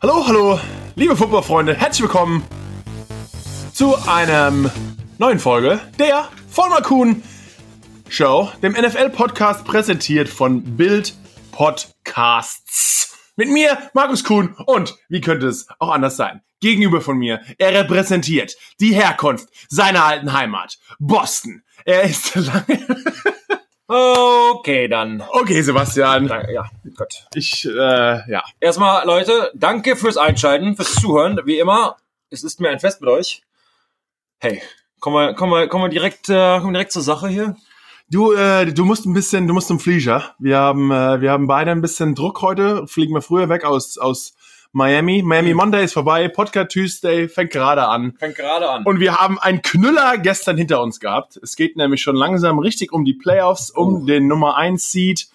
Hallo, hallo, liebe Footballfreunde, herzlich willkommen zu einem neuen Folge der Vollmer Kuhn Show, dem NFL-Podcast präsentiert von Bild Podcasts. Mit mir, Markus Kuhn, und wie könnte es auch anders sein? Gegenüber von mir, er repräsentiert die Herkunft seiner alten Heimat, Boston. Er ist lange. Okay, dann. Okay, Sebastian. Danke, ja, Gott. Ich, äh, ja. Erstmal, Leute, danke fürs Einschalten, fürs Zuhören. Wie immer, es ist mir ein Fest mit euch. Hey, kommen wir, kommen wir, kommen wir direkt, äh, kommen wir direkt zur Sache hier. Du, äh, du musst ein bisschen, du musst zum Flieger. Wir haben, äh, wir haben beide ein bisschen Druck heute. Fliegen wir früher weg aus, aus Miami. Miami Monday ist vorbei. Podcast Tuesday fängt gerade an. Fängt gerade an. Und wir haben einen Knüller gestern hinter uns gehabt. Es geht nämlich schon langsam richtig um die Playoffs, um Oh. den Nummer 1 Seed.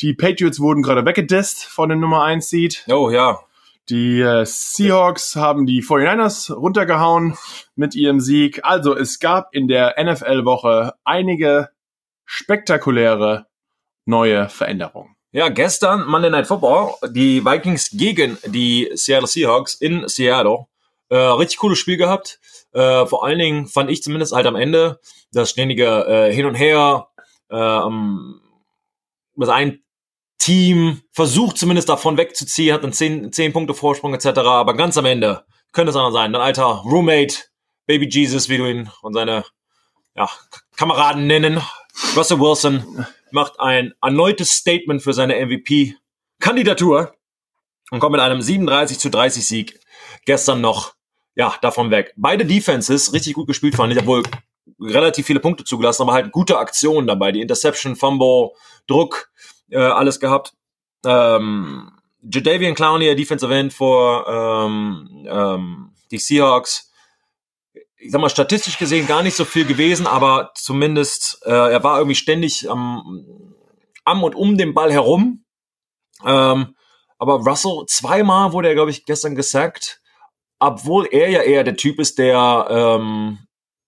Die Patriots wurden gerade weggedisst von dem Nummer 1 Seed. Oh ja. Die äh, Seahawks haben die 49ers runtergehauen mit ihrem Sieg. Also es gab in der NFL-Woche einige spektakuläre neue Veränderungen. Ja, gestern Monday Night Football, die Vikings gegen die Seattle Seahawks in Seattle. Äh, richtig cooles Spiel gehabt. Äh, vor allen Dingen fand ich zumindest halt am Ende das ständige äh, Hin und Her, ähm, das ein Team versucht zumindest davon wegzuziehen, hat einen 10, 10 Punkte Vorsprung etc. Aber ganz am Ende könnte es anders sein. Dein alter Roommate, Baby Jesus, wie du ihn und seine ja, Kameraden nennen, Russell Wilson, macht ein erneutes Statement für seine MVP-Kandidatur und kommt mit einem 37 zu 30 Sieg gestern noch ja, davon weg. Beide Defenses richtig gut gespielt fand ich, obwohl relativ viele Punkte zugelassen, aber halt gute Aktionen dabei. Die Interception, Fumble, Druck, äh, alles gehabt. Ähm, Jadavian Clowney, Defensive End vor ähm, ähm, die Seahawks. Ich sag mal, statistisch gesehen gar nicht so viel gewesen, aber zumindest äh, er war irgendwie ständig am, am und um den Ball herum. Ähm, aber Russell, zweimal wurde er, glaube ich, gestern gesackt, obwohl er ja eher der Typ ist, der ähm,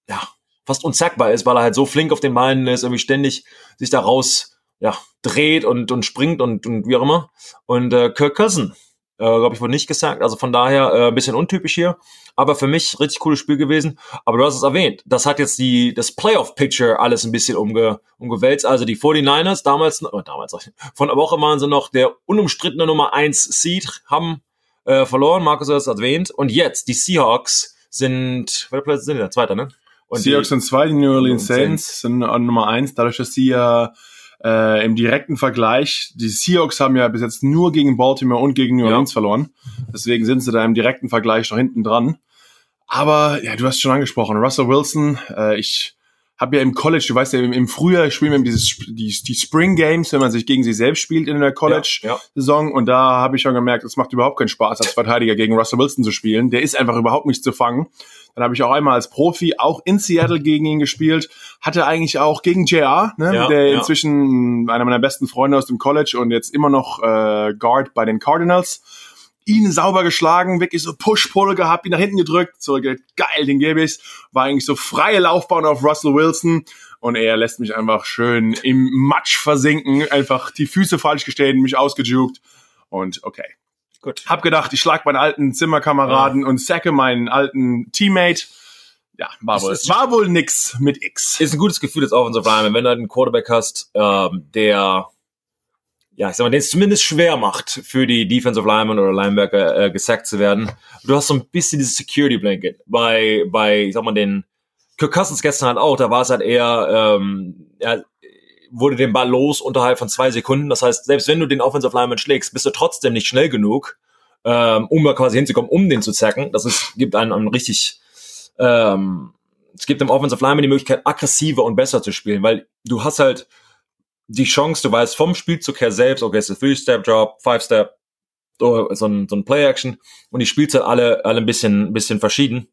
ja, fast unzackbar ist, weil er halt so flink auf den Beinen ist, irgendwie ständig sich da raus ja, dreht und, und springt und, und wie auch immer. Und äh, Kirk Cousin, äh, glaube ich, wurde nicht gesagt. Also von daher äh, ein bisschen untypisch hier. Aber für mich richtig cooles Spiel gewesen. Aber du hast es erwähnt. Das hat jetzt die, das Playoff-Picture alles ein bisschen umge, umgewälzt. Also die 49ers damals, oh, damals, von der Woche waren sie noch der unumstrittene Nummer 1 Seed, haben äh, verloren. Markus hat es erwähnt. Und jetzt, die Seahawks sind, welcher Platz sind die? Der zweite, ne? Und Seahawks die, sind zwei, die New Orleans Saints. Saints sind an Nummer eins, dadurch, dass sie ja äh, im direkten Vergleich, die Seahawks haben ja bis jetzt nur gegen Baltimore und gegen New Ja. Orleans verloren. Deswegen sind sie da im direkten Vergleich noch hinten dran. Aber ja, du hast schon angesprochen, Russell Wilson, äh, ich habe ja im College, du weißt ja, im, im Frühjahr spielen wir dieses, die, die Spring Games, wenn man sich gegen sich selbst spielt in der College. Ja, ja. Saison und da habe ich schon gemerkt, es macht überhaupt keinen Spaß, als Verteidiger gegen Russell Wilson zu spielen. Der ist einfach überhaupt nicht zu fangen. Dann habe ich auch einmal als Profi auch in Seattle gegen ihn gespielt. Hatte eigentlich auch gegen JR, ne, Ja, der ja. inzwischen einer meiner besten Freunde aus dem College und jetzt immer noch äh, Guard bei den Cardinals. Ihn sauber geschlagen, wirklich so Push-Pull gehabt, ihn nach hinten gedrückt, so geil, den gebe ich's. War eigentlich so freie Laufbahn auf Russell Wilson und er lässt mich einfach schön im Matsch versinken, einfach die Füße falsch gestellt, mich ausgejuckt und okay. Gut. Hab gedacht, ich schlag meinen alten Zimmerkameraden und sacke meinen alten Teammate. Ja, war Das wohl, war wohl nix mit X. ist ein gutes Gefühl als Offensive Lineman, wenn du halt einen Quarterback hast, ähm, der, ja, ich sag mal, den es zumindest schwer macht, für die Defensive Lineman oder Linebacker äh, gesackt zu werden. Du hast so ein bisschen dieses Security Blanket bei, bei, ich sag mal, den Kirk Cousins gestern halt auch, da war es halt eher, ähm, er wurde den Ball los unterhalb von zwei Sekunden. Das heißt, selbst wenn du den Offensive Lineman schlägst, bist du trotzdem nicht schnell genug, ähm, um da quasi hinzukommen, um den zu zacken. Das ist, gibt einen, einen richtig, ähm, es gibt dem Offensive Lineman die Möglichkeit, aggressiver und besser zu spielen, weil du hast halt die Chance, du weißt vom Spielzug her selbst, okay, es ist ein Three-Step-Drop, Five-Step, so so ein, so ein Play-Action und die spielst halt alle, alle ein bisschen, bisschen verschieden.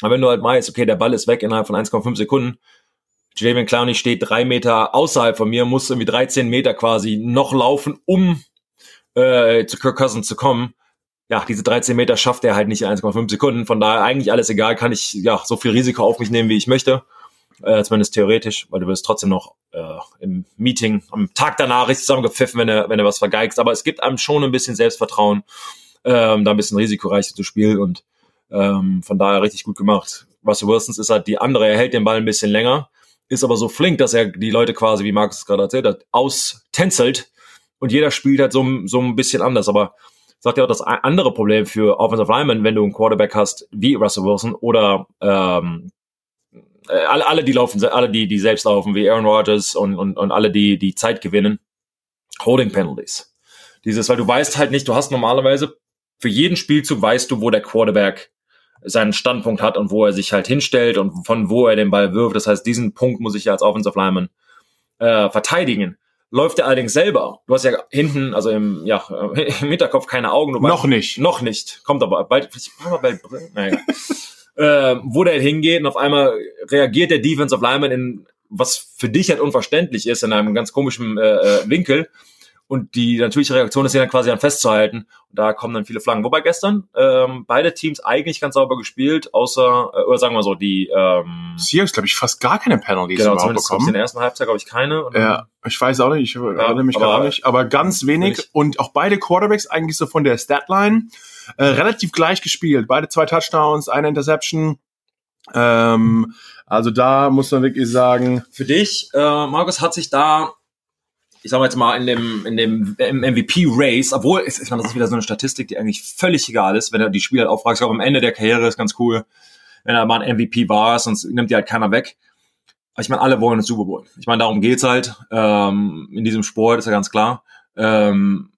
Aber wenn du halt meinst, okay, der Ball ist weg innerhalb von 1,5 Sekunden, Jadavion Clowney steht drei Meter außerhalb von mir, muss irgendwie 13 Meter quasi noch laufen, um äh, zu Kirk Cousins zu kommen. Ja, diese 13 Meter schafft er halt nicht in 1,5 Sekunden. Von daher eigentlich alles egal, kann ich ja so viel Risiko auf mich nehmen, wie ich möchte. Äh, zumindest theoretisch, weil du wirst trotzdem noch äh, im Meeting am Tag danach richtig zusammengepfiffen, wenn du, wenn du was vergeigst. Aber es gibt einem schon ein bisschen Selbstvertrauen. ähm, da ein bisschen risikoreicher zu spielen und ähm, von daher richtig gut gemacht. Russell Wilson ist halt die andere, er hält den Ball ein bisschen länger, ist aber so flink, dass er die Leute quasi, wie Markus gerade erzählt hat, austänzelt und jeder spielt halt so, so ein bisschen anders, aber sagt ja auch das andere Problem für Offensive Linemen, wenn du einen Quarterback hast wie Russell Wilson oder ähm, äh, alle, alle, die laufen, alle, die, die selbst laufen, wie Aaron Rodgers und, und, und alle, die, die Zeit gewinnen, Holding Penalties. Dieses, weil du weißt halt nicht, du hast normalerweise für jeden Spielzug weißt du, wo der Quarterback seinen Standpunkt hat und wo er sich halt hinstellt und von wo er den Ball wirft. Das heißt, diesen Punkt muss ich ja als Offensive Lineman äh, verteidigen läuft er allerdings selber. Du hast ja hinten, also im, ja, im Hinterkopf keine Augen. noch nicht. Noch nicht. Kommt aber bald, ich mal bald, naja. äh, wo der hingeht und auf einmal reagiert der Defensive Lineman in, was für dich halt unverständlich ist, in einem ganz komischen äh, äh Winkel und die natürliche Reaktion ist, sie dann quasi dann festzuhalten. Und da kommen dann viele Flaggen. Wobei gestern ähm, beide Teams eigentlich ganz sauber gespielt, außer, äh, oder sagen wir so, die ähm, Seahawks, glaube ich, fast gar keine Penalties genau, zumindest bekommen. in der ersten Halbzeit, glaube ich, keine. ja, ich weiß auch nicht, ich erinnere mich gar nicht, aber ganz wenig. Nicht. Und auch beide Quarterbacks eigentlich so von der Statline äh, relativ gleich gespielt. Beide zwei Touchdowns, eine Interception. Ähm, also da muss man wirklich sagen. Für dich, äh, Markus, hat sich da ich sag mal jetzt mal, in dem, in dem MVP-Race, obwohl, ich meine, das ist wieder so eine Statistik, die eigentlich völlig egal ist, wenn er die Spieler halt auffragt, ich glaube, am Ende der Karriere ist ganz cool, wenn er mal ein MVP war, sonst nimmt die halt keiner weg. Aber ich meine, alle wollen einen Super Bowl. Ich meine, darum geht's halt, ähm, in diesem Sport, ist ja ganz klar. Ähm,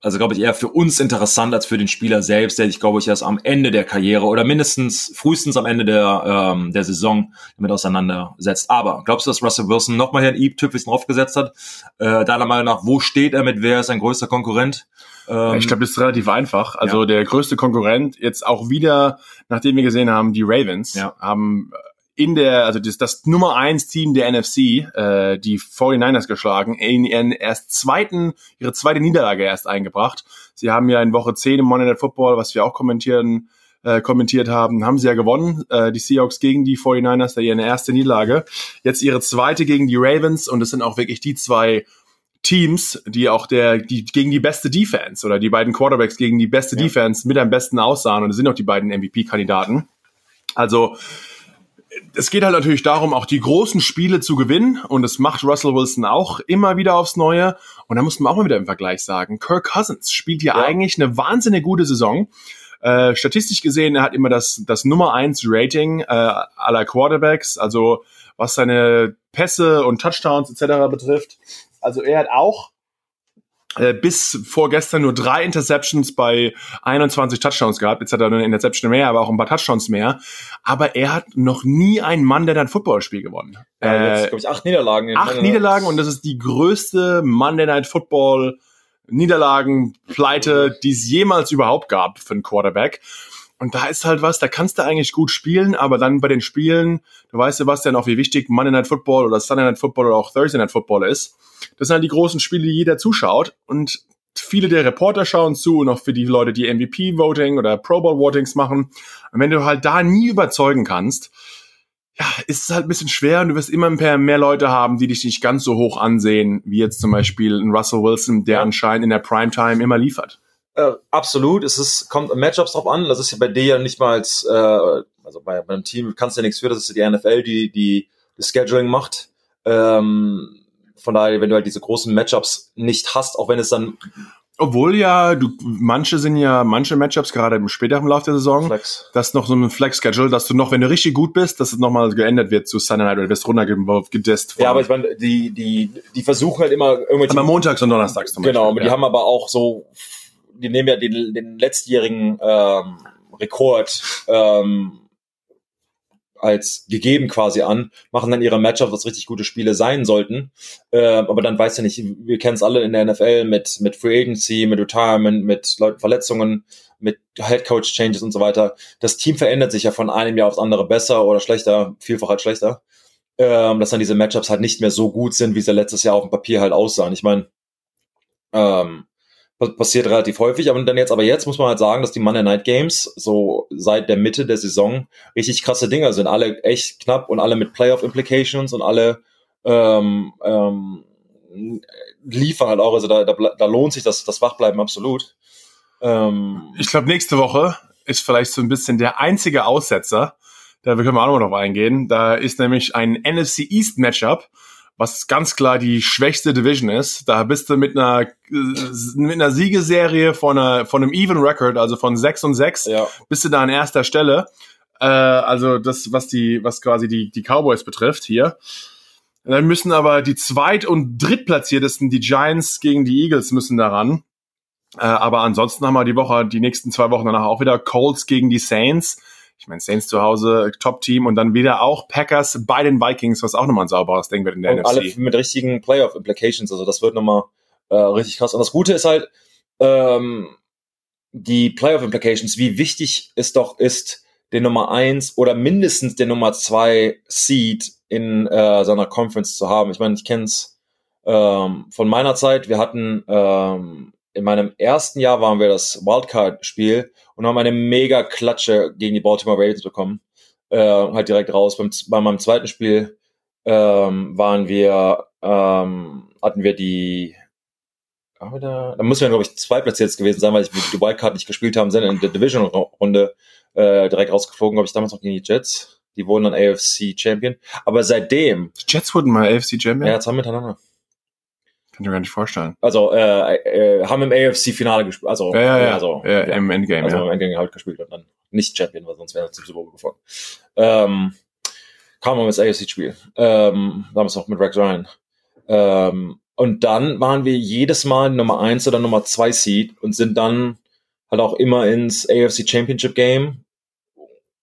also glaube ich eher für uns interessant als für den Spieler selbst, der sich, glaube ich, erst am Ende der Karriere oder mindestens frühestens am Ende der, ähm, der Saison damit auseinandersetzt. Aber glaubst du, dass Russell Wilson nochmal hier ein i-Tüpfelchen draufgesetzt hat? Äh, deiner Meinung nach, wo steht er mit, wer ist sein größter Konkurrent? Ähm, ich glaube, das ist relativ einfach. Also ja. der größte Konkurrent, jetzt auch wieder, nachdem wir gesehen haben, die Ravens ja. haben in der, also das, das Nummer eins Team der NFC, äh, die 49ers geschlagen, in ihren erst zweiten, ihre zweite Niederlage erst eingebracht. Sie haben ja in Woche 10 im Monday Night Football, was wir auch kommentieren, äh, kommentiert haben, haben sie ja gewonnen, äh, die Seahawks gegen die 49ers, da ihre erste Niederlage. Jetzt ihre zweite gegen die Ravens und es sind auch wirklich die zwei Teams, die auch der, die gegen die beste Defense oder die beiden Quarterbacks gegen die beste ja. Defense mit am besten aussahen und es sind auch die beiden MVP-Kandidaten. Also es geht halt natürlich darum, auch die großen Spiele zu gewinnen. Und das macht Russell Wilson auch immer wieder aufs Neue. Und da muss man auch mal wieder im Vergleich sagen, Kirk Cousins spielt hier ja. eigentlich eine wahnsinnig gute Saison. Äh, statistisch gesehen, er hat immer das, das Nummer eins Rating äh, aller Quarterbacks, also was seine Pässe und Touchdowns etc. betrifft. Also er hat auch bis vorgestern nur drei Interceptions bei 21 Touchdowns gehabt. Jetzt hat er eine Interception mehr, aber auch ein paar Touchdowns mehr. Aber er hat noch nie ein Mann, der ein Footballspiel gewonnen. Ja, äh, jetzt, glaube ich, acht Niederlagen. Acht Niederlagen und das ist die größte Monday Night Football Niederlagen, Pleite, die es jemals überhaupt gab für einen Quarterback. Und da ist halt was, da kannst du eigentlich gut spielen, aber dann bei den Spielen, du weißt, Sebastian, auch wie wichtig Monday Night Football oder Sunday Night Football oder auch Thursday Night Football ist. Das sind halt die großen Spiele, die jeder zuschaut. Und viele der Reporter schauen zu und auch für die Leute, die MVP-Voting oder Pro Bowl-Votings machen. Und wenn du halt da nie überzeugen kannst, ja, ist es halt ein bisschen schwer und du wirst immer mehr, mehr Leute haben, die dich nicht ganz so hoch ansehen, wie jetzt zum Beispiel ein Russell Wilson, der anscheinend in der Primetime immer liefert. Äh, absolut, es ist, kommt Matchups drauf an. Das ist ja bei dir ja nicht mal als, äh, also bei, beim Team kannst du ja nichts für, das ist ja die NFL, die, die das Scheduling macht. Ähm, von daher, wenn du halt diese großen Matchups nicht hast, auch wenn es dann obwohl ja, du, manche sind ja, manche Matchups, gerade im späteren Lauf der Saison, Flex. das ist noch so ein Flex-Schedule, dass du noch, wenn du richtig gut bist, dass es nochmal geändert wird zu Sunday Night oder wirst runtergedisst. Ja, aber ich meine, die, die, die versuchen halt immer irgendwelche. Aber montags und donnerstags zum genau, Beispiel. Genau, ja. die haben aber auch so die nehmen ja den, den letztjährigen ähm, Rekord ähm, als gegeben quasi an, machen dann ihre Matchups, was richtig gute Spiele sein sollten. Äh, aber dann weiß ja nicht, wir kennen es alle in der NFL mit, mit Free Agency, mit Retirement, mit Leuten Verletzungen, mit Head Coach Changes und so weiter. Das Team verändert sich ja von einem Jahr aufs andere besser oder schlechter, vielfach halt schlechter. Ähm, dass dann diese Matchups halt nicht mehr so gut sind, wie sie letztes Jahr auf dem Papier halt aussahen. Ich meine, ähm, passiert relativ häufig, aber dann jetzt, aber jetzt muss man halt sagen, dass die Monday Night Games so seit der Mitte der Saison richtig krasse Dinger sind. Alle echt knapp und alle mit Playoff Implications und alle ähm, ähm, liefern halt auch. Also da, da, da lohnt sich das, das Wachbleiben absolut. Ähm, Ich glaube, nächste Woche ist vielleicht so ein bisschen der einzige Aussetzer. Da können wir auch noch drauf eingehen. Da ist nämlich ein NFC East Matchup, was ganz klar die schwächste Division ist. Da bist du mit einer, äh, mit einer Siegeserie von, einer, von einem Even Record, also von 6 und 6, ja. bist du da an erster Stelle. Äh, also das, was die, was quasi die, die Cowboys betrifft hier. Dann müssen aber die Zweit- und Drittplatziertesten, die Giants gegen die Eagles, müssen daran. Äh, aber ansonsten haben wir die Woche, die nächsten zwei Wochen danach auch wieder Colts gegen die Saints. Ich meine, Saints zu Hause, Top-Team und dann wieder auch Packers bei den Vikings, was auch nochmal ein sauberes Ding wird in der Und alle NFC. mit richtigen Playoff-Implications. Also das wird nochmal äh, richtig krass. Und das Gute ist halt, ähm, die Playoff-Implications, wie wichtig es doch ist, den Nummer eins oder mindestens den Nummer zwei Seed in äh, seiner Conference zu haben. Ich meine, ich kenne es ähm, von meiner Zeit. Wir hatten ähm, in meinem ersten Jahr waren wir das Wildcard-Spiel und haben eine mega Klatsche gegen die Baltimore Ravens bekommen. Äh, halt direkt raus. Beim, bei meinem zweiten Spiel ähm, waren wir, ähm, hatten wir die, haben wir da, da müssen wir, glaube ich, zwei platziert gewesen sein, weil ich die Wildcard nicht gespielt haben, sind in der Division-Runde äh, direkt rausgeflogen, glaube ich, damals noch gegen die Jets. Die wurden dann AFC Champion. Aber seitdem, Die Jets wurden mal AFC Champion? ja, zwei miteinander. Kann ich mir gar nicht vorstellen. Also, äh, äh, haben im AFC-Finale gespielt. Also, Ja, ja, ja. also, ja, im Endgame, also im Endgame halt gespielt und dann nicht Champion, weil sonst wäre er zum Super Bowl gefahren. Ähm, kam ins AFC-Spiel. Ähm, damals noch mit Rex Ryan. Ähm, und dann waren wir jedes Mal Nummer eins oder Nummer zwei Seed und sind dann halt auch immer ins AFC Championship Game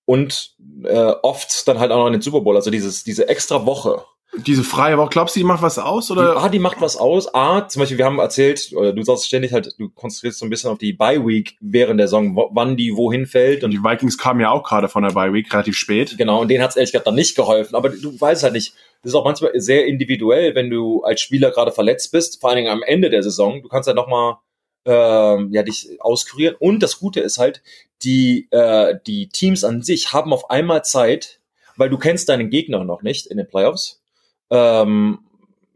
und äh, oft dann halt auch noch in den Super Bowl. Also dieses, diese extra Woche. Diese freie Woche, glaubst du, die macht was aus? Oder? A, die macht was aus. A, zum Beispiel, wir haben erzählt, oder du sagst ständig halt, du konzentrierst so ein bisschen auf die Bye-Week während der Saison, wann die wohin fällt. Und die Vikings kamen ja auch gerade von der Bye Week, relativ spät. genau, und denen hat es ehrlich gesagt dann nicht geholfen. Aber du weißt halt nicht, das ist auch manchmal sehr individuell, wenn du als Spieler gerade verletzt bist, vor allen Dingen am Ende der Saison. Du kannst halt nochmal ähm, ja, dich auskurieren. Und das Gute ist halt, die, äh, die Teams an sich haben auf einmal Zeit, weil du kennst deinen Gegner noch nicht in den Playoffs. Ähm,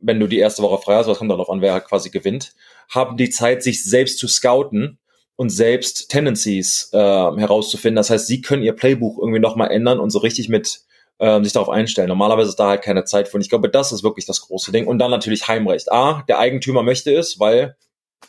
wenn du die erste Woche frei hast, was kommt darauf an, wer halt quasi gewinnt, haben die Zeit, sich selbst zu scouten und selbst Tendencies äh, herauszufinden. Das heißt, sie können ihr Playbuch irgendwie nochmal ändern und so richtig mit ähm, sich darauf einstellen. Normalerweise ist da halt keine Zeit für. Und ich glaube, das ist wirklich das große Ding. Und dann natürlich Heimrecht. A, der Eigentümer möchte es, weil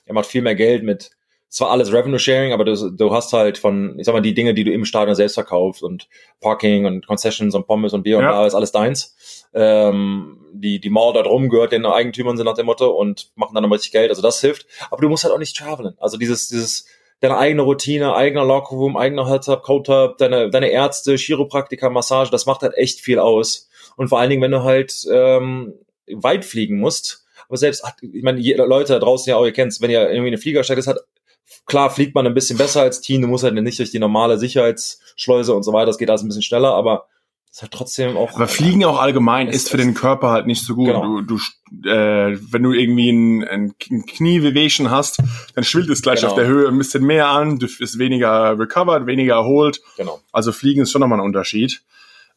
er macht viel mehr Geld mit zwar alles Revenue Sharing, aber du, du hast halt von, ich sag mal, die Dinge, die du im Stadion selbst verkaufst und Parking und Concessions und Pommes und Bier und Ja. da ist alles deins. Ähm, die, die Mauer da drum gehört den Eigentümern sind nach dem Motto und machen dann aber richtig Geld. Also das hilft. Aber du musst halt auch nicht travelen. Also dieses, dieses, deine eigene Routine, eigener Lockerroom, eigener Hot-Tub, Cold-Tub, deine, deine Ärzte, Chiropraktiker, Massage, das macht halt echt viel aus. Und vor allen Dingen, wenn du halt ähm, weit fliegen musst, aber selbst, ich meine, Leute da draußen ja auch, ihr kennt's, wenn ihr irgendwie eine Flieger steigt, ist halt, klar fliegt man ein bisschen besser als Team, du musst halt nicht durch die normale Sicherheitsschleuse und so weiter, das geht alles ein bisschen schneller, aber es ist halt trotzdem auch. Aber Fliegen auch allgemein Es- ist für den Körper halt nicht so gut. Genau. Du, du, äh, wenn du irgendwie ein, ein Kniewehwehchen hast, dann schwillt es gleich Genau. auf der Höhe ein bisschen mehr an, du bist weniger recovered, weniger erholt. Genau. Also Fliegen ist schon nochmal ein Unterschied.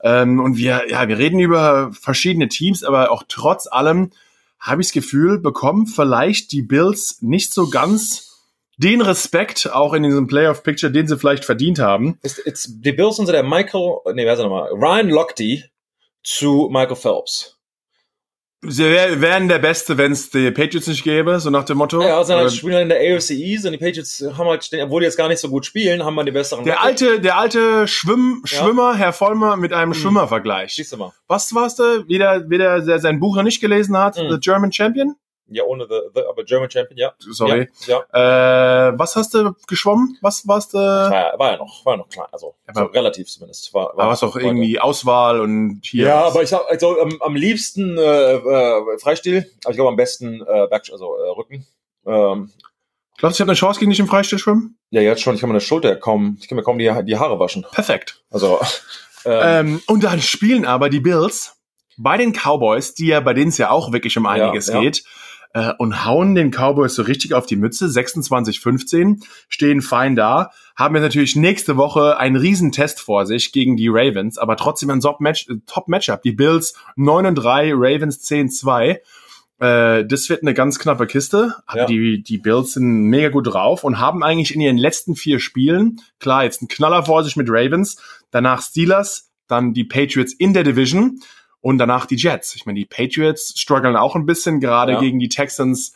Ähm, und wir, ja, wir reden über verschiedene Teams, aber auch trotz allem habe ich das Gefühl, bekommen vielleicht die Bills nicht so ganz den Respekt auch in diesem Playoff-Picture, den sie vielleicht verdient haben. Ist, ist, die Bills sind so der Michael, nee, wer ist er nochmal? Ryan Lochte zu Michael Phelps. Sie wär, wären der Beste, wenn es die Patriots nicht gäbe, so nach dem Motto. Ja, also halt Oder- spielen halt in der AFC East und die Patriots haben halt, obwohl die jetzt gar nicht so gut spielen, haben wir die besseren. der Record. alte, der alte Schwimm, Ja. Schwimmer, Herr Vollmer, mit einem Mhm. Schwimmervergleich. Siehst du mal. Was war's da? Wieder, wieder, der sein Buch noch nicht gelesen hat, Mhm. The German Champion? Ja, ohne the, the aber German Champion, ja. Sorry. Ja, ja. Äh, was hast du geschwommen? Was warst du? War, ja- war ja noch, war ja noch klein, also so Aber- relativ zumindest. War, War was doch irgendwie Auswahl und hier. Ja, aber ich sag, also am, am liebsten äh, äh, Freistil, aber ich glaube am besten äh, Back, also äh, Rücken. Ähm, Glaubst du, ich habe eine Chance gegen dich im Freistil schwimmen? ja, jetzt schon, ich kann meine Schulter kaum, ich kann mir kaum die, die Haare waschen. Perfekt. Also, ähm, Ähm, und dann spielen aber die Bills bei den Cowboys, die ja bei denen es ja auch wirklich um einiges ja. geht, äh, und hauen den Cowboys so richtig auf die Mütze. 26-15 stehen fein da, haben jetzt natürlich nächste Woche einen Riesentest vor sich gegen die Ravens, aber trotzdem ein Top-Match- äh, Top-Matchup. Die Bills 9 und 3, Ravens 10-2. Äh, das wird eine ganz knappe Kiste. Aber Ja. die, die Bills sind mega gut drauf und haben eigentlich in ihren letzten vier Spielen, klar, jetzt ein Knaller vor sich mit Ravens, danach Steelers, dann die Patriots in der Division und danach die Jets. Ich meine, die Patriots strugglen auch ein bisschen, gerade Ja. gegen die Texans.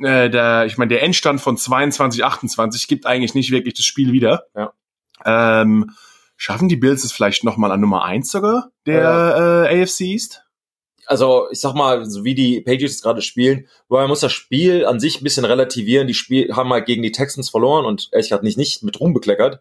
Äh, der, ich meine, der Endstand von 22, 28 gibt eigentlich nicht wirklich das Spiel wieder. Ja. Ähm, schaffen die Bills es vielleicht nochmal an Nummer eins sogar der äh, AFC East? also ich sag mal, so wie die Patriots gerade spielen, weil man muss das Spiel an sich ein bisschen relativieren. Die Spiel haben halt gegen die Texans verloren und ehrlich gesagt nicht, nicht mit Ruhm bekleckert.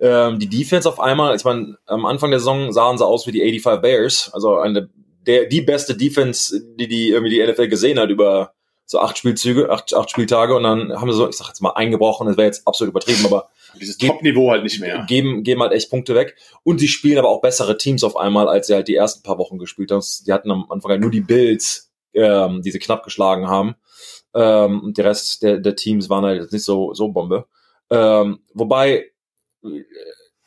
Ähm, die Defense auf einmal, ich meine, am Anfang der Saison sahen sie aus wie die 85 Bears, also eine der die beste Defense, die die irgendwie die NFL gesehen hat über so acht Spielzüge, acht, acht Spieltage und dann haben sie so, ich sag jetzt mal eingebrochen, das wäre jetzt absolut übertrieben, aber Dieses Top-Niveau halt nicht mehr. geben, geben halt echt Punkte weg. Und sie spielen aber auch bessere Teams auf einmal, als sie halt die ersten paar Wochen gespielt haben. Die hatten am Anfang halt nur die Bills, ähm, die sie knapp geschlagen haben. Ähm, und der Rest der, der Teams waren halt jetzt nicht so, so Bombe. Ähm, wobei,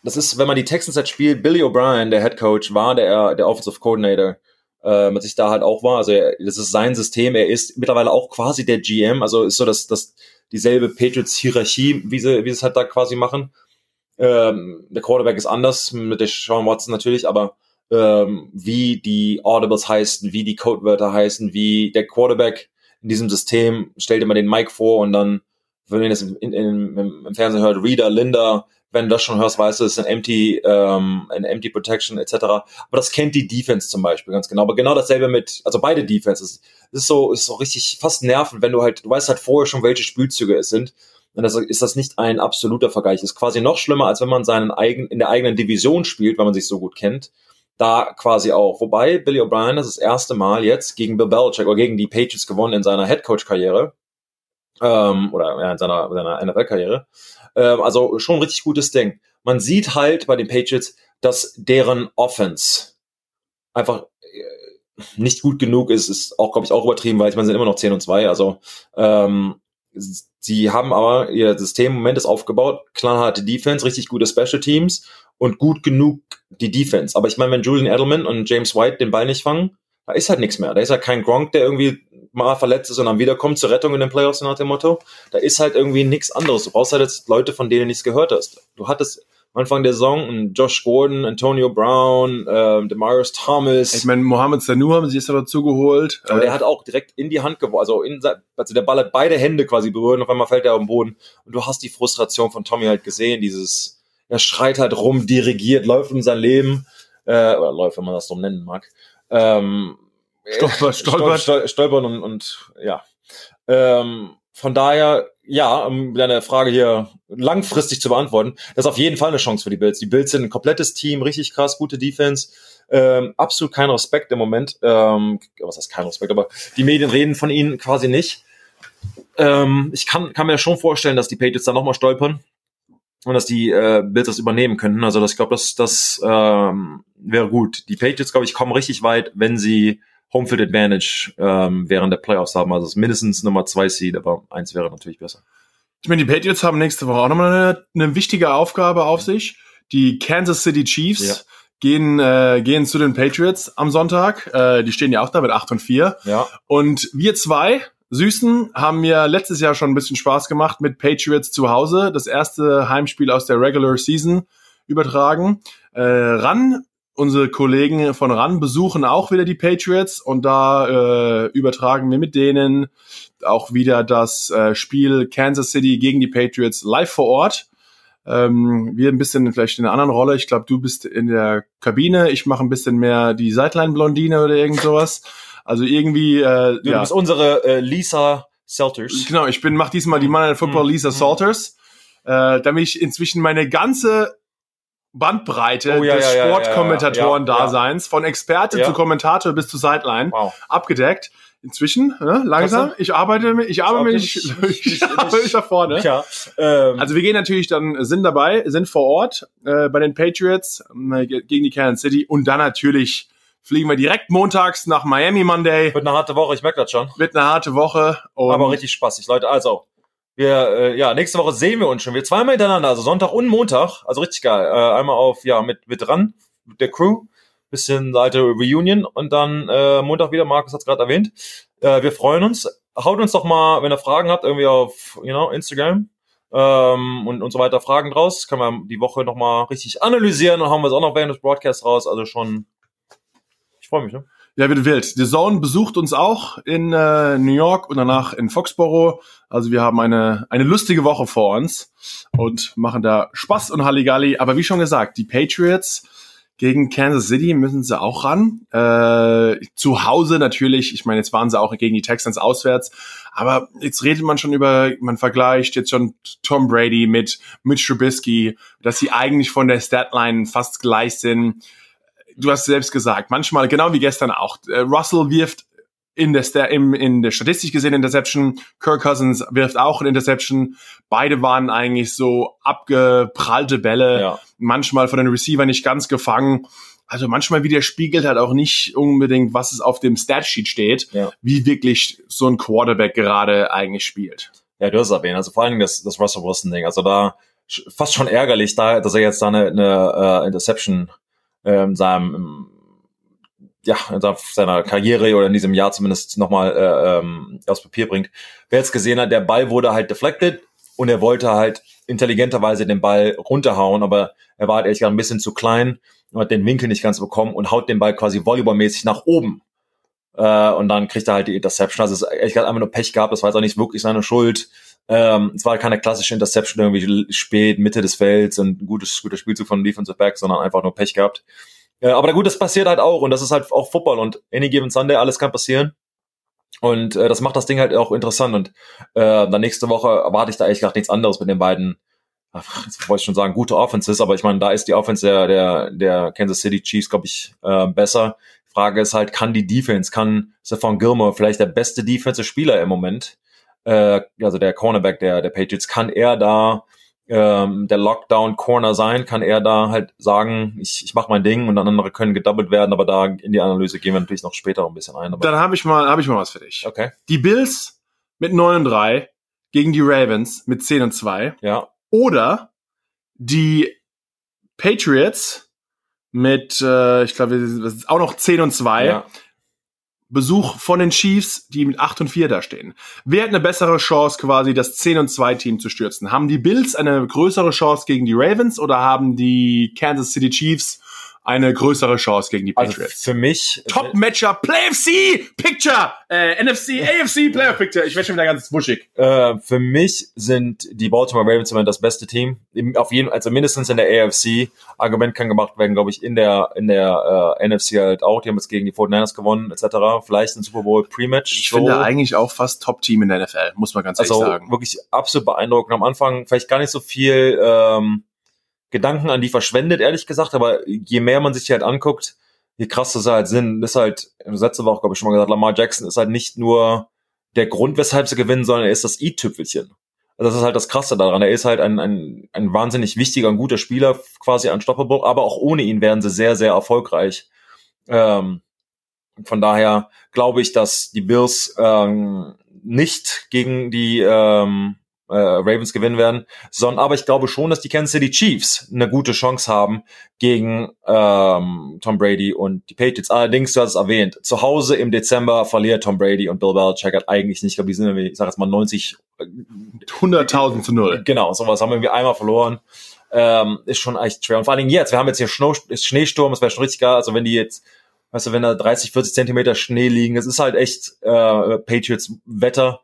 das ist, wenn man die Texans halt spielt, Billy O'Brien, der Head Coach, war der, der Offensive Coordinator, äh, mit sich da halt auch war. Also er, das ist sein System. Er ist mittlerweile auch quasi der GM. Also ist so, dass, dass dieselbe Patriots-Hierarchie, wie sie, wie sie es halt da quasi machen. Ähm, der Quarterback ist anders mit der Sean Watson natürlich, aber ähm, wie die Audibles heißen, wie die Codewörter heißen, wie der Quarterback in diesem System, stellt immer den Mike vor und dann, wenn ihr das in, im, im Fernsehen hört, Reader, Linda, wenn du das schon hörst, weißt du, es ist ein Empty, ähm, ein Empty Protection etc. Aber das kennt die Defense zum Beispiel ganz genau. Aber genau dasselbe mit, also beide Defenses. Es ist so, ist so richtig fast nervend, wenn du halt, du weißt halt vorher schon, welche Spielzüge es sind. Und das ist das nicht ein absoluter Vergleich. Ist quasi noch schlimmer, als wenn man seinen eigen, in der eigenen Division spielt, weil man sich so gut kennt. Da quasi auch. Wobei Billy O'Brien das, das erste Mal jetzt gegen Bill Belichick oder gegen die Patriots gewonnen in seiner Headcoach-Karriere. Ähm, oder ja, in seiner, seiner NFL-Karriere. Ähm, also schon ein richtig gutes Ding. Man sieht halt bei den Patriots, dass deren Offense einfach äh, nicht gut genug ist, ist auch, glaube ich, auch übertrieben, weil ich meine, sind immer noch 10 und 2. Also ähm, sie haben aber ihr System im Moment ist aufgebaut, knallharte Defense, richtig gute Special Teams und gut genug die Defense. Aber ich meine, wenn Julian Edelman und James White den Ball nicht fangen, da ist halt nichts mehr. Da ist halt kein Gronk, der irgendwie mal verletzt ist und dann wiederkommt zur Rettung in den Playoffs nach dem Motto. Da ist halt irgendwie nichts anderes. Du brauchst halt jetzt Leute, von denen du nichts gehört hast. Du hattest am Anfang der Saison einen Josh Gordon, Antonio Brown, äh, Demarius Thomas. Ich meine, Mohamed Sanu haben sie jetzt dazu geholt. Aber Äh, der hat auch direkt in die Hand geworfen, also, in, also der Ball hat beide Hände quasi berührt und auf einmal fällt er auf den Boden. Und du hast die Frustration von Tommy halt gesehen, dieses, er schreit halt rum, dirigiert, läuft um sein Leben, äh, oder läuft, wenn man das so nennen mag. Ähm, Stolpert, stolpert. Stol, stol, stolpern und, und ja. Ähm, von daher, ja, um deine Frage hier langfristig zu beantworten, das ist auf jeden Fall eine Chance für die Bills. Die Bills sind ein komplettes Team, richtig krass, gute Defense. Ähm, absolut kein Respekt im Moment. Ähm, was heißt kein Respekt, aber die Medien reden von ihnen quasi nicht. Ähm, ich kann, kann mir schon vorstellen, dass die Patriots da nochmal stolpern und dass die äh, Bills das übernehmen könnten. Also das, ich glaube, das, das ähm, wäre gut. Die Patriots, glaube ich, kommen richtig weit, wenn sie Homefield Advantage ähm, während der Playoffs haben. Also es ist mindestens Nummer zwei Seed, aber eins wäre natürlich besser. Ich meine, die Patriots haben nächste Woche auch nochmal eine, eine wichtige Aufgabe auf sich. Die Kansas City Chiefs Ja. gehen, äh, gehen zu den Patriots am Sonntag. Äh, die stehen ja auch da mit 8 und 4. Ja, Und wir zwei, Süßen, haben mir letztes Jahr schon ein bisschen Spaß gemacht mit Patriots zu Hause. Das erste Heimspiel aus der Regular Season übertragen. Äh, RAN, unsere Kollegen von RAN besuchen auch wieder die Patriots und da äh, übertragen wir mit denen auch wieder das äh, Spiel Kansas City gegen die Patriots live vor Ort. Ähm, wir ein bisschen vielleicht in einer anderen Rolle. Ich glaube, du bist in der Kabine. Ich mache ein bisschen mehr die Sideline-Blondine oder irgend sowas. Also irgendwie, äh, du ja. bist unsere äh, Lisa Selters. Genau, ich bin mach diesmal die Monday Night Football Mhm. Lisa Mhm. Salters, äh, damit ich inzwischen meine ganze Bandbreite Oh, ja, des ja, ja, ja, Sportkommentatoren-Daseins, von Experte Ja. zu Kommentator bis zu Sideline, Wow. abgedeckt. Inzwischen, ne, langsam. Ich arbeite, mich- ich arbeite mich, ich, nicht- arbeite mich nach vorne. Ja, ähm, Also wir gehen natürlich dann, sind dabei, sind vor Ort äh, bei den Patriots äh, gegen die Kansas City und dann natürlich fliegen wir direkt montags nach Miami Monday. wird eine harte Woche, ich merke das schon. Wird eine harte Woche. Und aber richtig spaßig, Leute. Also, wir, äh, ja, nächste Woche sehen wir uns schon. Wir zweimal hintereinander, also Sonntag und Montag. Also richtig geil. Äh, einmal auf, ja, mit, mit dran, mit der Crew. Bisschen Seite Reunion und dann äh, Montag wieder, Markus hat es gerade erwähnt. Äh, wir freuen uns. Haut uns doch mal, wenn ihr Fragen habt, irgendwie auf you know, Instagram ähm, und, und so weiter Fragen draus. Können wir die Woche nochmal richtig analysieren und haben wir es auch noch während des Broadcasts raus. Also schon, ich freue mich, ne? Ja, wird wild. The Zone besucht uns auch in äh, New York und danach in Foxborough. Also wir haben eine, eine lustige Woche vor uns und machen da Spaß und Halligalli. Aber wie schon gesagt, die Patriots gegen Kansas City müssen sie auch ran. Äh, zu Hause natürlich. Ich meine, jetzt waren sie auch gegen die Texans auswärts. Aber jetzt redet man schon über, man vergleicht jetzt schon Tom Brady mit Mitch Trubisky, dass sie eigentlich von der Statline fast gleich sind du hast selbst gesagt, manchmal, genau wie gestern auch, äh, Russell wirft in der, Sta im, in der Statistik gesehen Interception, Kirk Cousins wirft auch ein Interception. Beide waren eigentlich so abgeprallte Bälle, ja. manchmal von den Receiver nicht ganz gefangen. Also manchmal widerspiegelt halt auch nicht unbedingt, was es auf dem Statsheet steht, ja. wie wirklich so ein Quarterback gerade eigentlich spielt. Ja, du hast es erwähnt. Also vor allen Dingen das, das Russell Wilson-Ding. Also da fast schon ärgerlich, da, dass er jetzt da eine, eine uh, Interception ähm, seinem ja, in seiner Karriere oder in diesem Jahr zumindest nochmal äh, ähm, aufs Papier bringt. Wer jetzt gesehen hat, der Ball wurde halt deflected und er wollte halt intelligenterweise den Ball runterhauen, aber er war halt ehrlich gesagt ein bisschen zu klein und hat den Winkel nicht ganz bekommen und haut den Ball quasi volleyballmäßig nach oben. Äh, und dann kriegt er halt die Interception. Also es ist ehrlich gesagt einfach nur Pech gehabt, das war jetzt auch nicht wirklich seine Schuld. Ähm, es war keine klassische Interception irgendwie spät, Mitte des Felds und ein gutes, guter Spielzug von Defensive Back, sondern einfach nur Pech gehabt. Äh, aber gut, das passiert halt auch und das ist halt auch Football und any given Sunday, alles kann passieren. Und äh, das macht das Ding halt auch interessant. Und äh, dann nächste Woche erwarte ich da eigentlich gar nichts anderes mit den beiden, ach, jetzt wollte ich schon sagen, gute Offenses, aber ich meine, da ist die Offense der, der, der Kansas City Chiefs, glaube ich, äh, besser. Frage ist halt, kann die Defense, kann Stephon Gilmore vielleicht der beste Defensive-Spieler im Moment? Äh, also der Cornerback der, der Patriots, kann er da ähm, der Lockdown-Corner sein? Kann er da halt sagen, ich, ich mache mein Ding und dann andere können gedoubled werden, aber da in die Analyse gehen wir natürlich noch später ein bisschen ein. Dann habe ich mal habe ich mal was für dich. Okay. Die Bills mit 9 und 3 gegen die Ravens mit 10 und 2. Ja. Oder die Patriots mit, äh, ich glaube, auch noch 10 und 2 ja. Besuch von den Chiefs, die mit 8 und 4 da stehen. Wer hat eine bessere Chance, quasi das 10 und 2 Team zu stürzen? Haben die Bills eine größere Chance gegen die Ravens oder haben die Kansas City Chiefs eine größere Chance gegen die also Patriots. Also für mich Top Matchup PlayFC Picture, äh, NFC AFC Playoff Picture. Ich werde schon wieder ganz wuschig. Äh, für mich sind die Baltimore Ravens immer das beste Team. Auf jeden, also mindestens in der AFC. Argument kann gemacht werden, glaube ich, in der in der äh, NFC halt auch. Die haben jetzt gegen die 49ers gewonnen etc. Vielleicht ein Super Bowl Pre-Match. Ich finde eigentlich auch fast Top Team in der NFL, muss man ganz ehrlich also sagen. Wirklich absolut beeindruckend. Am Anfang vielleicht gar nicht so viel. Ähm, Gedanken an die verschwendet, ehrlich gesagt, aber je mehr man sich die halt anguckt, je krasser sie halt sind, ist halt, letzte Woche, glaube ich, schon mal gesagt, Lamar Jackson ist halt nicht nur der Grund, weshalb sie gewinnen, sondern er ist das i-Tüpfelchen. Also das ist halt das Krasse daran. Er ist halt ein, ein, ein wahnsinnig wichtiger und guter Spieler, quasi unstoppable, aber auch ohne ihn wären sie sehr, sehr erfolgreich. Ähm, von daher glaube ich, dass die Bills ähm, nicht gegen die ähm, äh, Ravens gewinnen werden, sondern aber ich glaube schon, dass die Kansas City Chiefs eine gute Chance haben gegen ähm, Tom Brady und die Patriots. Allerdings, du hast es erwähnt, zu Hause im Dezember verliert Tom Brady und Bill Belichick hat eigentlich nicht, ich glaube, die sind, ich sage jetzt mal 90 100.000 zu null. Genau, sowas haben wir irgendwie einmal verloren. Ähm, ist schon echt schwer. Und vor allen Dingen jetzt, wir haben jetzt hier Schnee, Schneesturm, es wäre schon richtig geil, also wenn die jetzt weißt du, wenn da 30, 40 Zentimeter Schnee liegen, das ist halt echt äh, Patriots Wetter.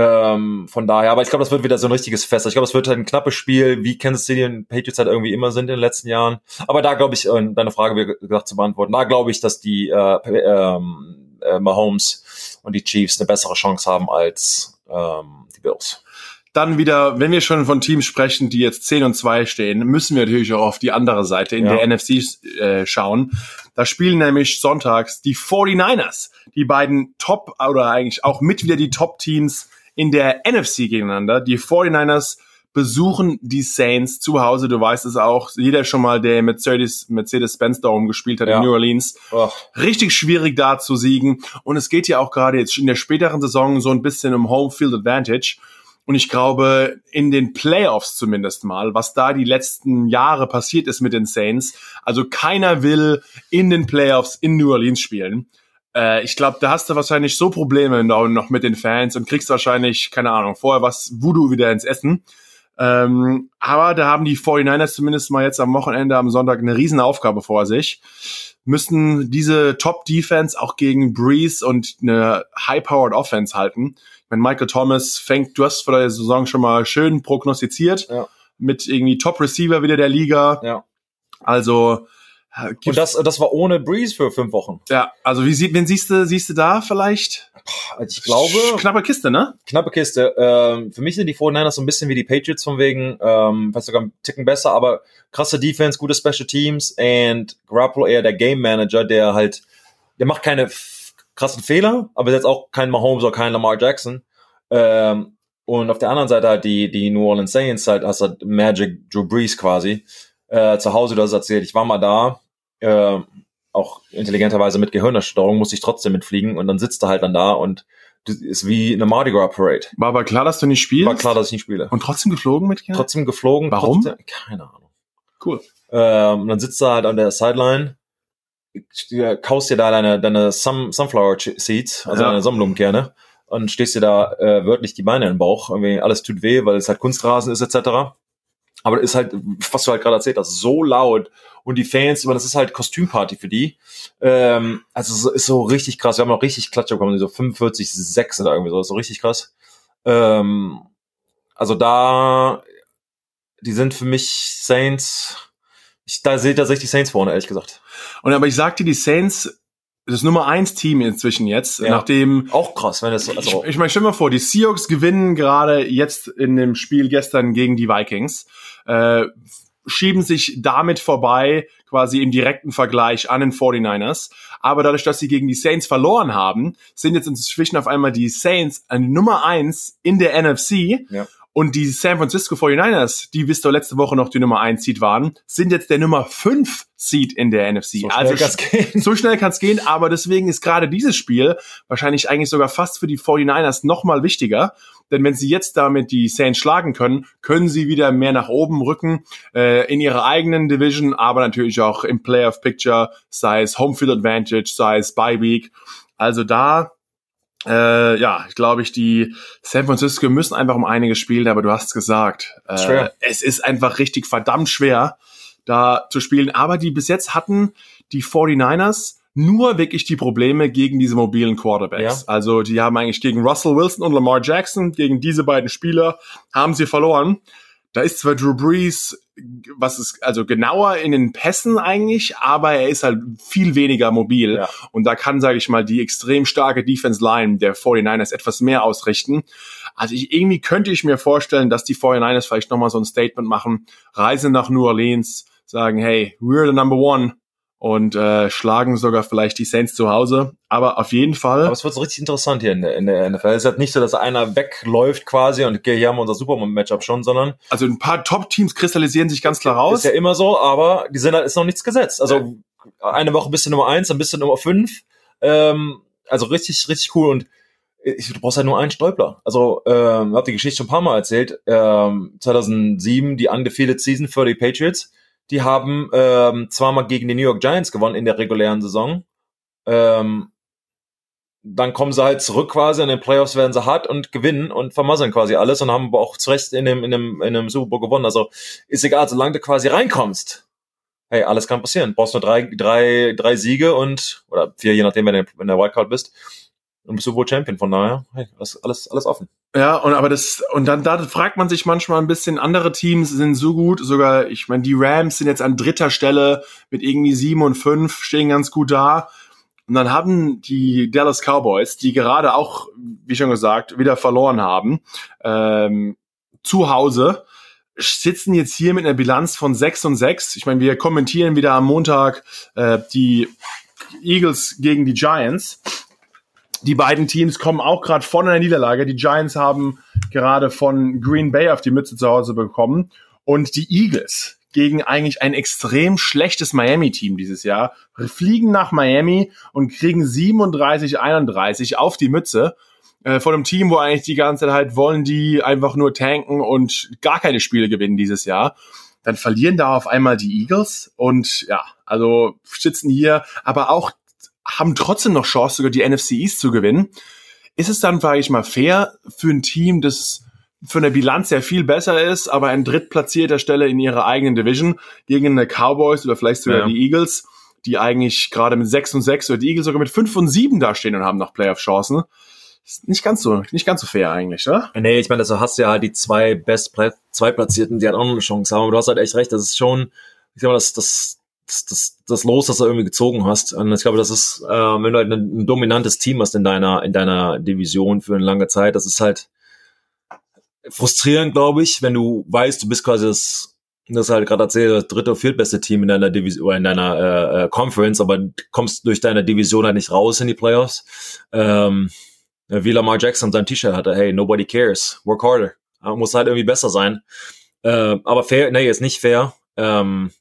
Ähm, von daher, aber ich glaube, das wird wieder so ein richtiges Fest. Ich glaube, es wird halt ein knappes Spiel, wie Kansas City und Patriots halt irgendwie immer sind in den letzten Jahren. Aber da glaube ich, äh, deine Frage, wie gesagt, zu beantworten, da glaube ich, dass die äh, ähm, äh, Mahomes und die Chiefs eine bessere Chance haben als ähm, die Bills. Dann wieder, wenn wir schon von Teams sprechen, die jetzt 10 und 2 stehen, müssen wir natürlich auch auf die andere Seite in ja. der NFC äh, schauen. Da spielen nämlich sonntags die 49ers, die beiden Top oder eigentlich auch mit wieder die Top-Teams in der NFC gegeneinander. Die 49ers besuchen die Saints zu Hause. Du weißt es auch. Jeder schon mal, der Mercedes, Mercedes-Benz Dome gespielt hat ja. in New Orleans. Oh. Richtig schwierig da zu siegen. Und es geht ja auch gerade jetzt in der späteren Saison so ein bisschen um Home Field Advantage. Und ich glaube, in den Playoffs zumindest mal, was da die letzten Jahre passiert ist mit den Saints, also keiner will in den Playoffs in New Orleans spielen. Äh, ich glaube, da hast du wahrscheinlich so Probleme noch, mit den Fans und kriegst wahrscheinlich, keine Ahnung, vorher was Voodoo wieder ins Essen. Ähm, aber da haben die 49ers zumindest mal jetzt am Wochenende, am Sonntag eine Riesenaufgabe vor sich. Müssen diese Top-Defense auch gegen Breeze und eine High-Powered Offense halten. Wenn Michael Thomas fängt, du hast vor der Saison schon mal schön prognostiziert, Ja. mit irgendwie Top-Receiver wieder der Liga. Ja. Also, Und das, das war ohne Breeze für fünf Wochen. ja, also wie sieht, wen siehst du, siehst du da vielleicht? Also ich glaube, Knappe Kiste, ne? knappe Kiste. Ähm, für mich sind die 49ers so ein bisschen wie die Patriots von wegen, ähm, vielleicht sogar ein Ticken besser, aber krasse Defense, gute Special Teams und Garoppolo eher der Game Manager, der halt, der macht keine krassen Fehler, aber jetzt auch kein Mahomes oder kein Lamar Jackson. Ähm, und auf der anderen Seite halt die, die New Orleans Saints halt, hast halt Magic Drew Brees quasi. Äh, zu Hause, du hast erzählt, ich war mal da, äh, auch intelligenterweise mit Gehirnersteuerung musste ich trotzdem mitfliegen und dann sitzt er halt dann da und das ist wie eine Mardi Gras Parade. War aber klar, dass du nicht spielst. War klar, dass ich nicht spiele. Und trotzdem geflogen mit dir? Trotzdem geflogen. Warum? Trotzdem, keine Ahnung. Cool. Ähm, und dann sitzt er halt an der Sideline, du kaust dir da deine, deine Sun, Sunflower Seeds, also Ja. deine Sonnenblumenkerne, und stehst dir da äh, wörtlich die Beine in den Bauch. Irgendwie alles tut weh, weil es halt Kunstrasen ist, etc. Aber ist halt, was du halt gerade erzählt hast, so laut. Und die Fans, das ist halt Kostümparty für die. Ähm, also ist so richtig krass. Wir haben auch richtig Klatsche bekommen, so 45, 6 oder irgendwie so. Das ist so richtig krass. Ähm, also da, die sind für mich Saints. Ich, da sehe ich tatsächlich Saints vorne, ehrlich gesagt. Und aber ich sagte, die Saints, das Nummer eins Team inzwischen jetzt, Ja. nachdem Auch krass, wenn das also ich, ich meine, stell dir mal vor, die Seahawks gewinnen gerade jetzt in dem Spiel gestern gegen die Vikings, äh, schieben sich damit vorbei quasi im direkten Vergleich an den 49ers. Aber dadurch, dass sie gegen die Saints verloren haben, sind jetzt inzwischen auf einmal die Saints an Nummer eins in der NFC. Ja. Und die San Francisco 49ers, die bis zur letzte Woche noch die Nummer 1 Seed waren, sind jetzt der Nummer 5 Seed in der NFC. so also schnell so schnell kann es gehen, aber deswegen ist gerade dieses Spiel wahrscheinlich eigentlich sogar fast für die 49ers nochmal wichtiger. Denn wenn sie jetzt damit die Saints schlagen können, können sie wieder mehr nach oben rücken äh, in ihrer eigenen Division, aber natürlich auch im Playoff Picture, sei es Homefield Advantage, sei es Bye Week. Also da, äh, ja, glaube ich, die San Francisco müssen einfach um einiges spielen, aber du hast es gesagt. Äh. Es ist einfach richtig verdammt schwer, da zu spielen. Aber die bis jetzt hatten die 49ers nur wirklich die Probleme gegen diese mobilen Quarterbacks. Ja. Also die haben eigentlich gegen Russell Wilson und Lamar Jackson, gegen diese beiden Spieler, haben sie verloren. Da ist zwar Drew Brees, was ist also genauer in den Pässen eigentlich, aber er ist halt viel weniger mobil. Ja. Und da kann, sage ich mal, die extrem starke Defense Line der 49ers etwas mehr ausrichten. Also ich, irgendwie könnte ich mir vorstellen, dass die 49ers vielleicht nochmal so ein Statement machen, reisen nach New Orleans, sagen, hey, we're the number one und äh, schlagen sogar vielleicht die Saints zu Hause. Aber auf jeden Fall. Aber es wird so richtig interessant hier in der, in der NFL. Es ist halt nicht so, dass einer wegläuft quasi und okay, hier haben wir unser Superman-Matchup schon, sondern Also ein paar Top-Teams kristallisieren sich ganz klar raus. ist ja immer so, aber die sind halt, ist noch nichts gesetzt. Also eine Woche bist du Nummer eins, dann bist du Nummer fünf. Ähm, also richtig, richtig cool und ich, du brauchst halt nur einen Stäubler. Also, ähm, hab die Geschichte schon ein paar Mal erzählt. Ähm, 2007, die undefeated Season für die Patriots. Die haben ähm, zweimal gegen die New York Giants gewonnen in der regulären Saison. Ähm, dann kommen sie halt zurück quasi, in den Playoffs werden sie hart und gewinnen und vermasseln quasi alles und haben aber auch zu Recht in dem, in dem, in dem Super Bowl gewonnen. Also ist egal, solange du quasi reinkommst. Hey, alles kann passieren. Brauchst nur drei, drei, drei Siege und, oder vier, je nachdem, wenn du in der Wildcard bist. Und bist du wohl Champion, von daher, hey, alles, alles, alles offen. Ja, und aber das und dann da fragt man sich manchmal ein bisschen, andere Teams sind so gut, sogar ich meine, die Rams sind jetzt an dritter Stelle mit irgendwie sieben und fünf, stehen ganz gut da. Und dann haben die Dallas Cowboys, die gerade auch, wie schon gesagt, wieder verloren haben, ähm, zu Hause, sitzen jetzt hier mit einer Bilanz von 6 und 6. Ich meine, wir kommentieren wieder am Montag äh, die Eagles gegen die Giants die beiden Teams kommen auch gerade von einer Niederlage. Die Giants haben gerade von Green Bay auf die Mütze zu Hause bekommen und die Eagles gegen eigentlich ein extrem schlechtes Miami-Team dieses Jahr fliegen nach Miami und kriegen 37-31 auf die Mütze äh, von einem Team, wo eigentlich die ganze Zeit halt wollen die einfach nur tanken und gar keine Spiele gewinnen dieses Jahr. Dann verlieren da auf einmal die Eagles und ja, also sitzen hier, aber auch haben trotzdem noch Chance, sogar die NFC East zu gewinnen. Ist es dann, sage ich mal, fair für ein Team, das für eine Bilanz sehr viel besser ist, aber ein drittplatzierter Stelle in ihrer eigenen Division gegen eine Cowboys oder vielleicht sogar Ja. die Eagles, die eigentlich gerade mit 6 und 6 oder die Eagles sogar mit 5 und 7 dastehen und haben noch Playoff-Chancen. Ist nicht ganz so, nicht ganz so fair eigentlich, oder? Nee, ich meine, also hast du ja halt die zwei Best zwei Platzierten, die halt auch noch eine Chance haben. Aber du hast halt echt recht, das ist schon, ich glaube, das, das, das, das, das Los, das du irgendwie gezogen hast. Und ich glaube, das ist, äh, wenn du halt ein, ein dominantes Team hast in deiner, in deiner Division für eine lange Zeit, das ist halt frustrierend, glaube ich, wenn du weißt, du bist quasi das, das halt gerade erzählt, das dritte oder viertbeste Team in deiner Division oder in deiner äh, äh, Conference, aber kommst durch deine Division halt nicht raus in die Playoffs. Ähm, wie Lamar Jackson sein T-Shirt hatte, hey, nobody cares, work harder. Aber muss halt irgendwie besser sein. Äh, aber fair, nee, ist nicht fair. Ähm,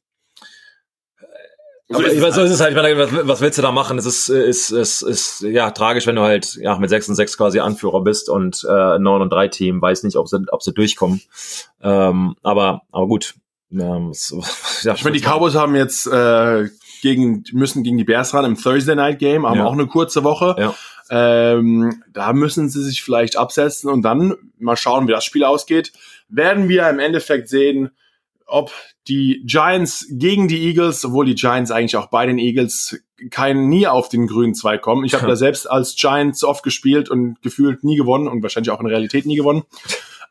So aber ist so ist es halt, ich meine, was, was willst du da machen? Es ist, ist, ist, ist, ja, tragisch, wenn du halt, ja, mit 6 und 6 quasi Anführer bist und, äh, 9 und 3 Team, weiß nicht, ob sie, ob sie durchkommen. Ähm, aber, aber gut. Ähm, es- ja, Ich meine, die Cowboys haben jetzt äh, gegen, müssen gegen die Bears ran im Thursday Night Game, haben Ja. auch eine kurze Woche. Ja. Ähm, da müssen sie sich vielleicht absetzen und dann mal schauen, wie das Spiel ausgeht. Werden wir im Endeffekt sehen, ob die Giants gegen die Eagles, obwohl die Giants eigentlich auch bei den Eagles kein nie auf den grünen Zweig kommen. Ich habe da selbst als Giants oft gespielt und gefühlt nie gewonnen und wahrscheinlich auch in Realität nie gewonnen.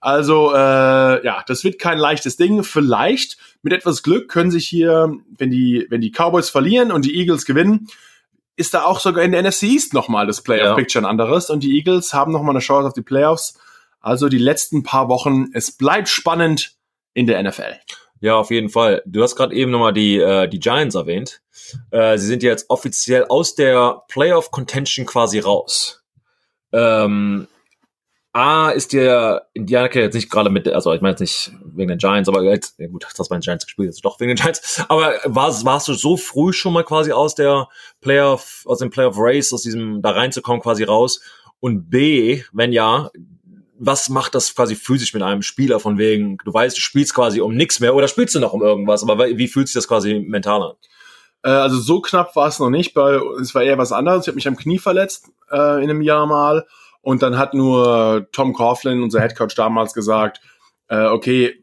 Also äh, ja, das wird kein leichtes Ding. Vielleicht mit etwas Glück können sich hier, wenn die wenn die Cowboys verlieren und die Eagles gewinnen, ist da auch sogar in der NFC East nochmal das Playoff-Picture ein anderes und die Eagles haben nochmal eine Chance auf die Playoffs. Also die letzten paar Wochen, es bleibt spannend in der NFL. Ja, auf jeden Fall. Du hast gerade eben nochmal die, äh, die Giants erwähnt. Äh, sie sind jetzt offiziell aus der Playoff Contention quasi raus. Ähm, A ist der Indianer jetzt nicht gerade mit, also ich meine jetzt nicht wegen den Giants, aber jetzt, ja gut, das bei den Giants gespielt, jetzt doch wegen den Giants. Aber warst, warst du so früh schon mal quasi aus der Playoff, aus dem Playoff Race, aus diesem da reinzukommen quasi raus? Und B, wenn ja, was macht das quasi physisch mit einem Spieler von wegen, du weißt, du spielst quasi um nichts mehr oder spielst du noch um irgendwas, aber wie fühlt sich das quasi mental an? Äh, also so knapp war es noch nicht, weil es war eher was anderes. Ich habe mich am Knie verletzt äh, in einem Jahr mal und dann hat nur Tom Coughlin, unser Headcoach damals gesagt, äh, okay,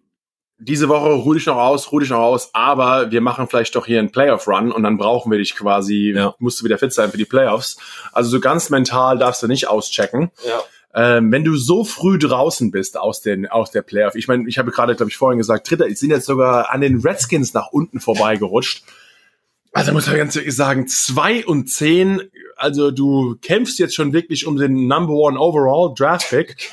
diese Woche ruh dich noch aus, ruh dich noch aus, aber wir machen vielleicht doch hier einen Playoff-Run und dann brauchen wir dich quasi, Ja. musst du wieder fit sein für die Playoffs. Also so ganz mental darfst du nicht auschecken. Ja. Ähm, wenn du so früh draußen bist aus, den, aus der Playoff, ich meine, ich habe gerade, glaube ich, vorhin gesagt, Dritter, die sind jetzt sogar an den Redskins nach unten vorbeigerutscht. Also muss man ganz ehrlich sagen, zwei und zehn, also du kämpfst jetzt schon wirklich um den Number One Overall Draft Pick.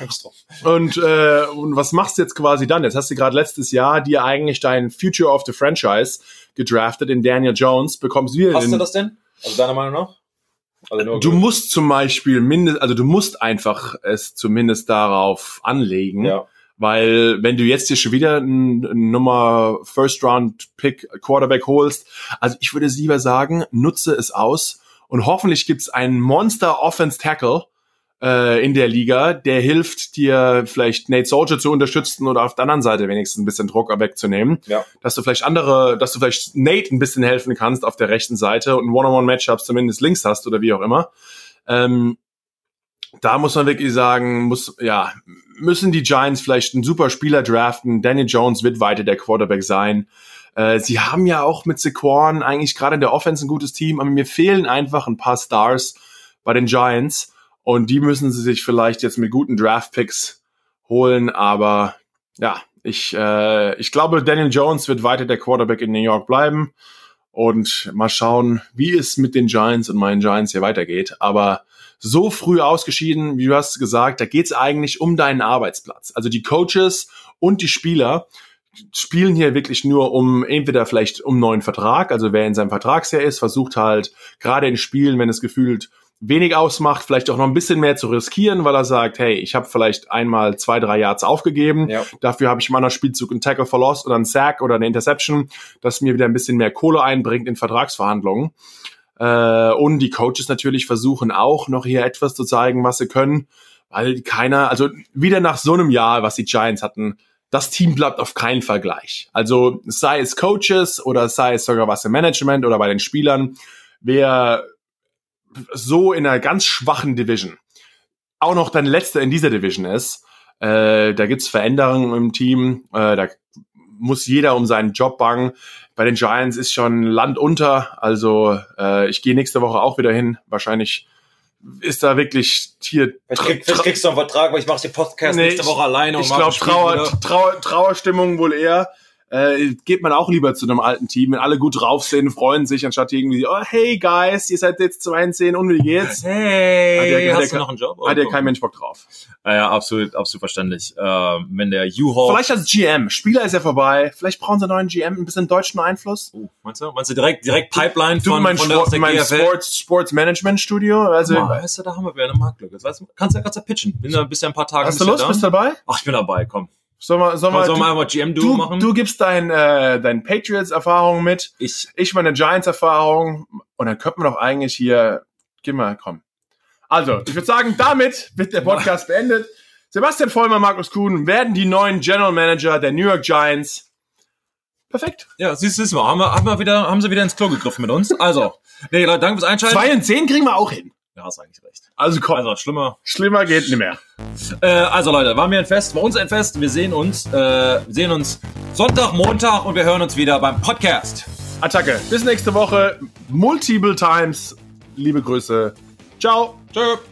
Und, äh, und was machst du jetzt quasi dann? Jetzt hast du gerade letztes Jahr dir eigentlich deinen Future of the Franchise gedraftet in Daniel Jones, bekommst wieder Hast du das denn? Also deiner Meinung nach? Also Du musst zum Beispiel mindest, also du musst einfach es zumindest darauf anlegen, ja. weil wenn du jetzt hier schon wieder einen Nummer First Round Pick Quarterback holst, also ich würde lieber sagen, nutze es aus und hoffentlich gibt's einen Monster Offense Tackle äh, in der Liga, der hilft dir vielleicht Nate Soldier zu unterstützen oder auf der anderen Seite wenigstens ein bisschen Druck wegzunehmen Ja. dass du vielleicht andere, dass du vielleicht Nate ein bisschen helfen kannst auf der rechten Seite und ein One-on-One-Matchup zumindest links hast oder wie auch immer. Ähm, da muss man wirklich sagen, muss, ja, müssen die Giants vielleicht einen super Spieler draften. Danny Jones wird weiter der Quarterback sein. Äh, sie haben ja auch mit Saquon eigentlich gerade in der Offense ein gutes Team, aber mir fehlen einfach ein paar Stars bei den Giants und die müssen sie sich vielleicht jetzt mit guten Draft-Picks holen, aber ja, ich, äh, ich glaube, Daniel Jones wird weiter der Quarterback in New York bleiben. Und mal schauen, wie es mit den Giants und meinen Giants hier weitergeht. Aber so früh ausgeschieden, wie du hast gesagt, da geht's eigentlich um deinen Arbeitsplatz. Also die Coaches und die Spieler spielen hier wirklich nur um entweder vielleicht um neuen Vertrag, also wer in seinem Vertragsjahr ist, versucht halt gerade in Spielen, wenn es gefühlt wenig ausmacht, vielleicht auch noch ein bisschen mehr zu riskieren, weil er sagt, hey, ich habe vielleicht einmal zwei, drei Yards aufgegeben, Ja. dafür habe ich in meiner Spielzug einen Tackle verlost oder einen Sack oder eine Interception, das mir wieder ein bisschen mehr Kohle einbringt in Vertragsverhandlungen. Äh, und die Coaches natürlich versuchen auch noch hier etwas zu zeigen, was sie können, weil keiner, also wieder nach so einem Jahr, was die Giants hatten, das Team bleibt auf keinen Fall gleich. Also sei es Coaches oder sei es sogar was im Management oder bei den Spielern, wer so in einer ganz schwachen Division auch noch dein letzter in dieser Division ist, äh, da gibt's Veränderungen im Team, äh, da muss jeder um seinen Job bangen. Bei den Giants ist schon Land unter, also äh, ich gehe nächste Woche auch wieder hin. Wahrscheinlich ist da wirklich hier. Vielleicht, krieg, vielleicht kriegst du einen Vertrag, weil ich mache den Podcast Nee, nächste Woche alleine. Ich und glaube, Trauer. Trauer, Trauerstimmung wohl eher. Äh, geht man auch lieber zu einem alten Team, wenn alle gut drauf sind, freuen sich, anstatt irgendwie, oh, hey guys, ihr seid jetzt 2 in 10 und wie geht's? Hey, Hat der- hast der- du noch einen Job? Hat ja kein Mensch Bock drauf. Ja, ja, absolut, absolut verständlich. Äh, wenn der U-Haul... Vielleicht als GM. Spieler ist ja vorbei. Vielleicht brauchen sie einen neuen GM, ein bisschen deutschen Einfluss. Oh, meinst du? Meinst du direkt, direkt Pipeline Du, von, mein, von Sport, der mein GFL? Sports, Sports Management Studio. Also, mal, weißt du, da haben wir wieder eine Marktlücke. Weißt du, kannst du kannst du pitchen. Bin da bist ja ein paar Tage hast du Lust? ja Bist du dabei? Ach, ich bin dabei, komm. Sollen wir, sollen wir, Sollen wir du, einmal GM-Duo du, machen? du gibst dein, äh, dein Patriots-Erfahrung mit. ich, Ich meine Giants-Erfahrung. Und dann könnten wir doch eigentlich hier, geh mal, komm. Also, ich würde sagen, damit wird der Podcast beendet. Sebastian Vollmer, Markus Kuhn werden die neuen General Manager der New York Giants. Perfekt. ja, siehst du, haben wir, haben wir wieder, haben sie wieder ins Klo gegriffen mit uns. Also, nee, Leute, danke fürs Einschalten. Zwei und zehn kriegen wir auch hin. Ja, hast eigentlich recht. Also komm, Also, schlimmer. schlimmer geht nicht mehr. Äh, also Leute, waren wir ein Fest, war uns ein Fest. Wir sehen uns, äh, sehen uns Sonntag, Montag und wir hören uns wieder beim Podcast. Attacke. Bis nächste Woche. Multiple times. Liebe Grüße. Ciao. Tschö.